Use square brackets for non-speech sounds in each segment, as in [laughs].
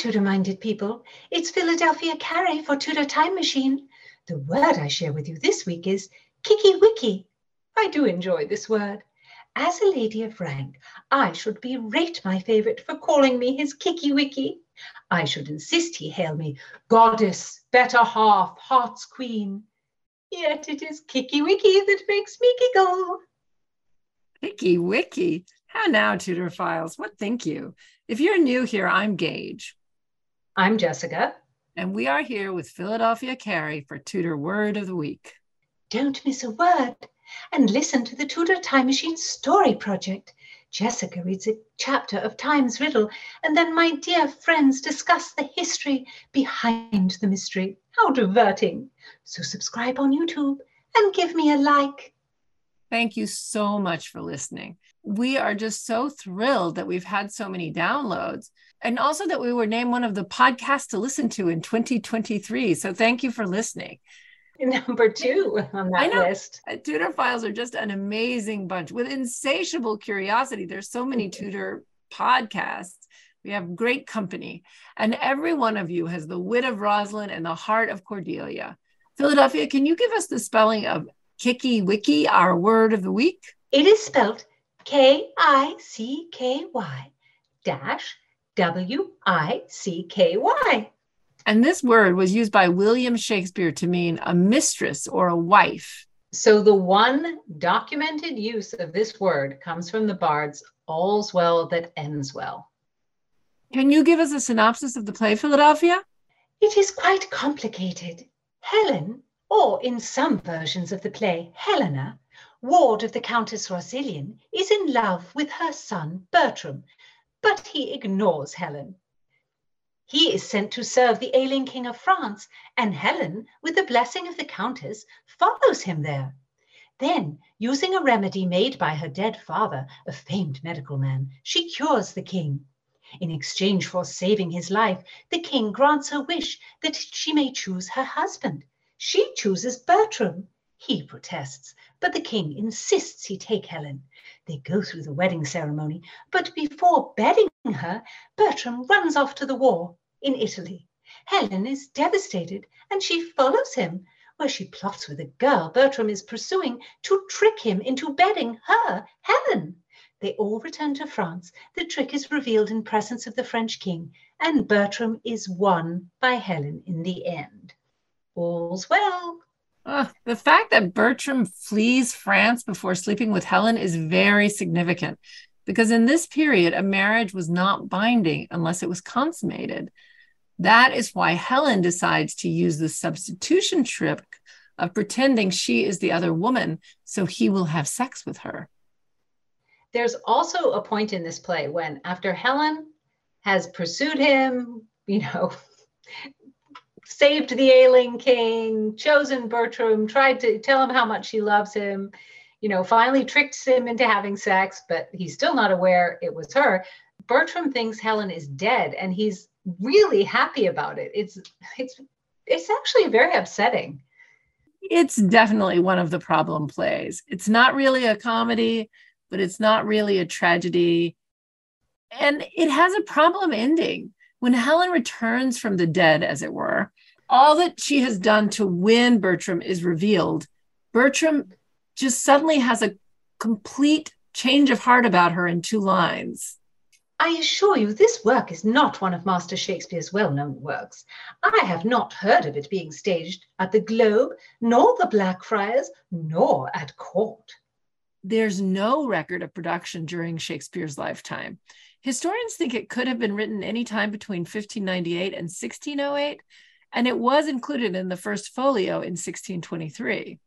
Tudor-minded people. It's Philadelphia Carrie for Tudor Time Machine. The word I share with you this week is Kicky Wicky. I do enjoy this word. As a lady of rank, I should berate my favourite for calling me his Kicky Wicky. I should insist he hail me goddess, better half, heart's queen. Yet it is Kicky Wicky that makes me giggle. Kicky Wicky. How now, Tudorphiles? What think you? If you're new here, I'm Gage. I'm Jessica. And we are here with Philadelphia Carrie for Tudor Word of the Week. Don't miss a word and listen to the Tudor Time Machine Story Project. Jessica reads a chapter of Time's Riddle, and then my dear friends discuss the history behind the mystery. How diverting! So subscribe on YouTube and give me a like. Thank you so much for listening. We are just so thrilled that we've had so many downloads and also that we were named one of the podcasts to listen to in 2023. So thank you for listening. [laughs] Number two on that list. Uh, Tudorphiles are just an amazing bunch with insatiable curiosity. There's so many Tudor podcasts. We have great company. And every one of you has the wit of Rosalind and the heart of Cordelia. Philadelphia, can you give us the spelling of Kicky Wicky, our word of the week? It is spelled K I C K Y dash W I C K Y. And this word was used by William Shakespeare to mean a mistress or a wife. So the one documented use of this word comes from the bard's All's Well That Ends Well. Can you give us a synopsis of the play, Philadelphia? It is quite complicated. Helen or in some versions of the play, Helena, ward of the Countess Rossillion, is in love with her son Bertram, but he ignores Helen. He is sent to serve the ailing King of France, and Helen, with the blessing of the Countess, follows him there. Then, using a remedy made by her dead father, a famed medical man, she cures the king. In exchange for saving his life, the king grants her wish that she may choose her husband. She chooses Bertram. He protests, but the king insists he take Helen. They go through the wedding ceremony, but before bedding her, Bertram runs off to the war in Italy. Helen is devastated and she follows him, where she plots with a girl Bertram is pursuing to trick him into bedding her, Helen. They all return to France. The trick is revealed in presence of the French king, and Bertram is won by Helen in the end all's well. Uh, the fact that Bertram flees France before sleeping with Helen is very significant because in this period, a marriage was not binding unless it was consummated. That is why Helen decides to use the substitution trick of pretending she is the other woman so he will have sex with her. There's also a point in this play when, after Helen has pursued him, you know, saved the ailing king, chosen Bertram, tried to tell him how much she loves him, you know, finally tricked him into having sex, but he's still not aware it was her. Bertram thinks Helen is dead and he's really happy about it. It's it's it's actually very upsetting. It's definitely one of the problem plays. It's not really a comedy, but it's not really a tragedy. And it has a problem ending. When Helen returns from the dead, as it were, all that she has done to win Bertram is revealed. Bertram just suddenly has a complete change of heart about her in two lines. I assure you, this work is not one of Master Shakespeare's well known works. I have not heard of it being staged at the Globe, nor the Blackfriars, nor at court. There's no record of production during Shakespeare's lifetime. Historians think it could have been written anytime between 1598 and 1608, and it was included in the first folio in 1623.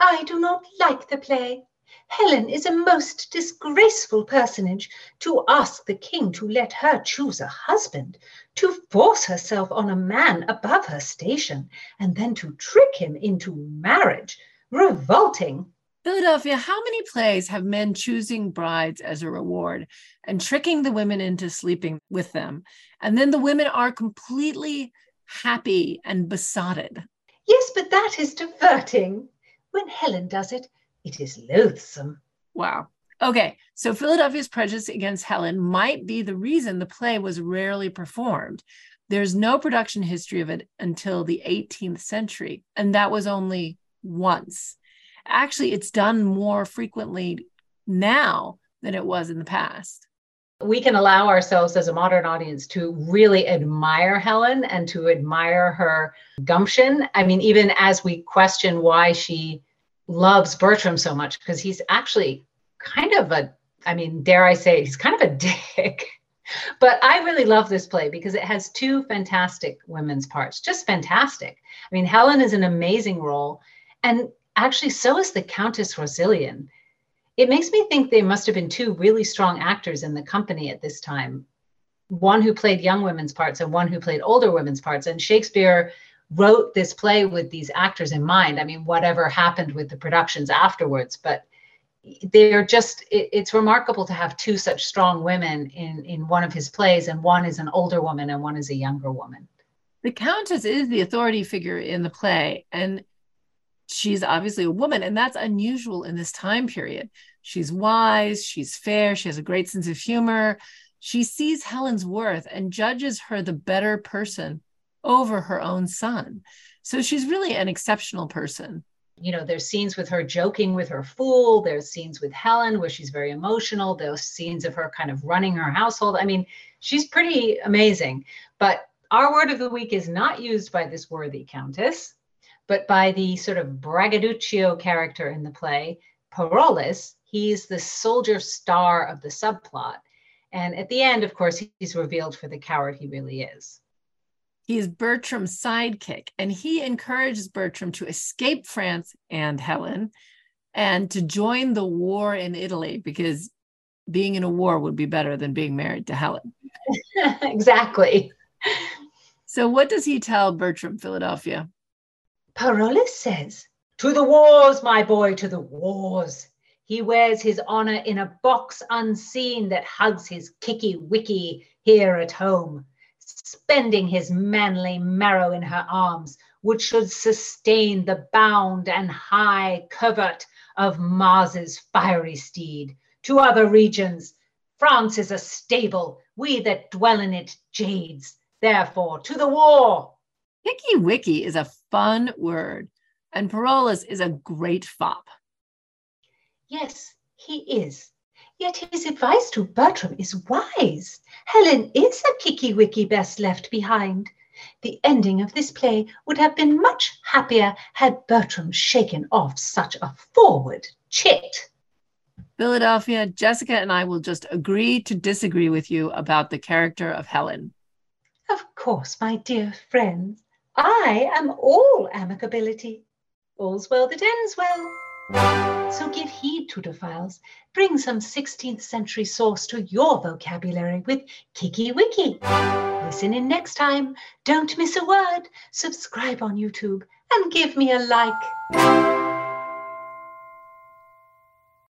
I do not like the play. Helen is a most disgraceful personage to ask the king to let her choose a husband, to force herself on a man above her station, and then to trick him into marriage. Revolting. Philadelphia, how many plays have men choosing brides as a reward and tricking the women into sleeping with them? And then the women are completely happy and besotted. Yes, but that is diverting. When Helen does it, it is loathsome. Wow. Okay, so Philadelphia's prejudice against Helen might be the reason the play was rarely performed. There's no production history of it until the 18th century, and that was only once. Actually, it's done more frequently now than it was in the past. We can allow ourselves as a modern audience to really admire Helen and to admire her gumption. I mean, even as we question why she loves Bertram so much, because he's actually kind of a, I mean, dare I say, he's kind of a [laughs] dick. but I really love this play because it has two fantastic women's parts, just fantastic. I mean, Helen is an amazing role, and actually, so is the Countess Rossillion. It makes me think they must have been two really strong actors in the company at this time one who played young women's parts and one who played older women's parts. And Shakespeare wrote this play with these actors in mind. I mean, whatever happened with the productions afterwards, but they're just it, it's remarkable to have two such strong women in in one of his plays and one is an older woman and one is a younger woman the countess is the authority figure in the play and she's obviously a woman and that's unusual in this time period she's wise she's fair she has a great sense of humor she sees helen's worth and judges her the better person over her own son so she's really an exceptional person you know, there's scenes with her joking with her fool. There's scenes with Helen where she's very emotional. There's scenes of her kind of running her household. I mean, she's pretty amazing. But our word of the week is not used by this worthy countess, but by the sort of braggadocio character in the play, Parolles. He's the soldier star of the subplot. And at the end, of course, he's revealed for the coward he really is. He is Bertram's sidekick, and he encourages Bertram to escape France and Helen and to join the war in Italy because being in a war would be better than being married to Helen. [laughs] exactly. So, what does he tell Bertram, Philadelphia? Parolles says, To the wars, my boy, to the wars. He wears his honor in a box unseen that hugs his kicky wicky here at home spending his manly marrow in her arms, which should sustain the bound and high covert of Mars's fiery steed. To other regions, France is a stable, we that dwell in it jades. Therefore, to the war. Kicky Wicky is a fun word, and Parolles is a great fop. Yes, he is. Yet his advice to Bertram is wise. Helen is a kicky wicky best left behind. The ending of this play would have been much happier had Bertram shaken off such a forward chit. Philadelphia, Jessica and I will just agree to disagree with you about the character of Helen. Of course, my dear friends. I am all amicability. All's well that ends well. So give heed to files. Bring some 16th century sauce to your vocabulary with Kicky Wicky. Listen in next time. Don't miss a word. Subscribe on YouTube and give me a like.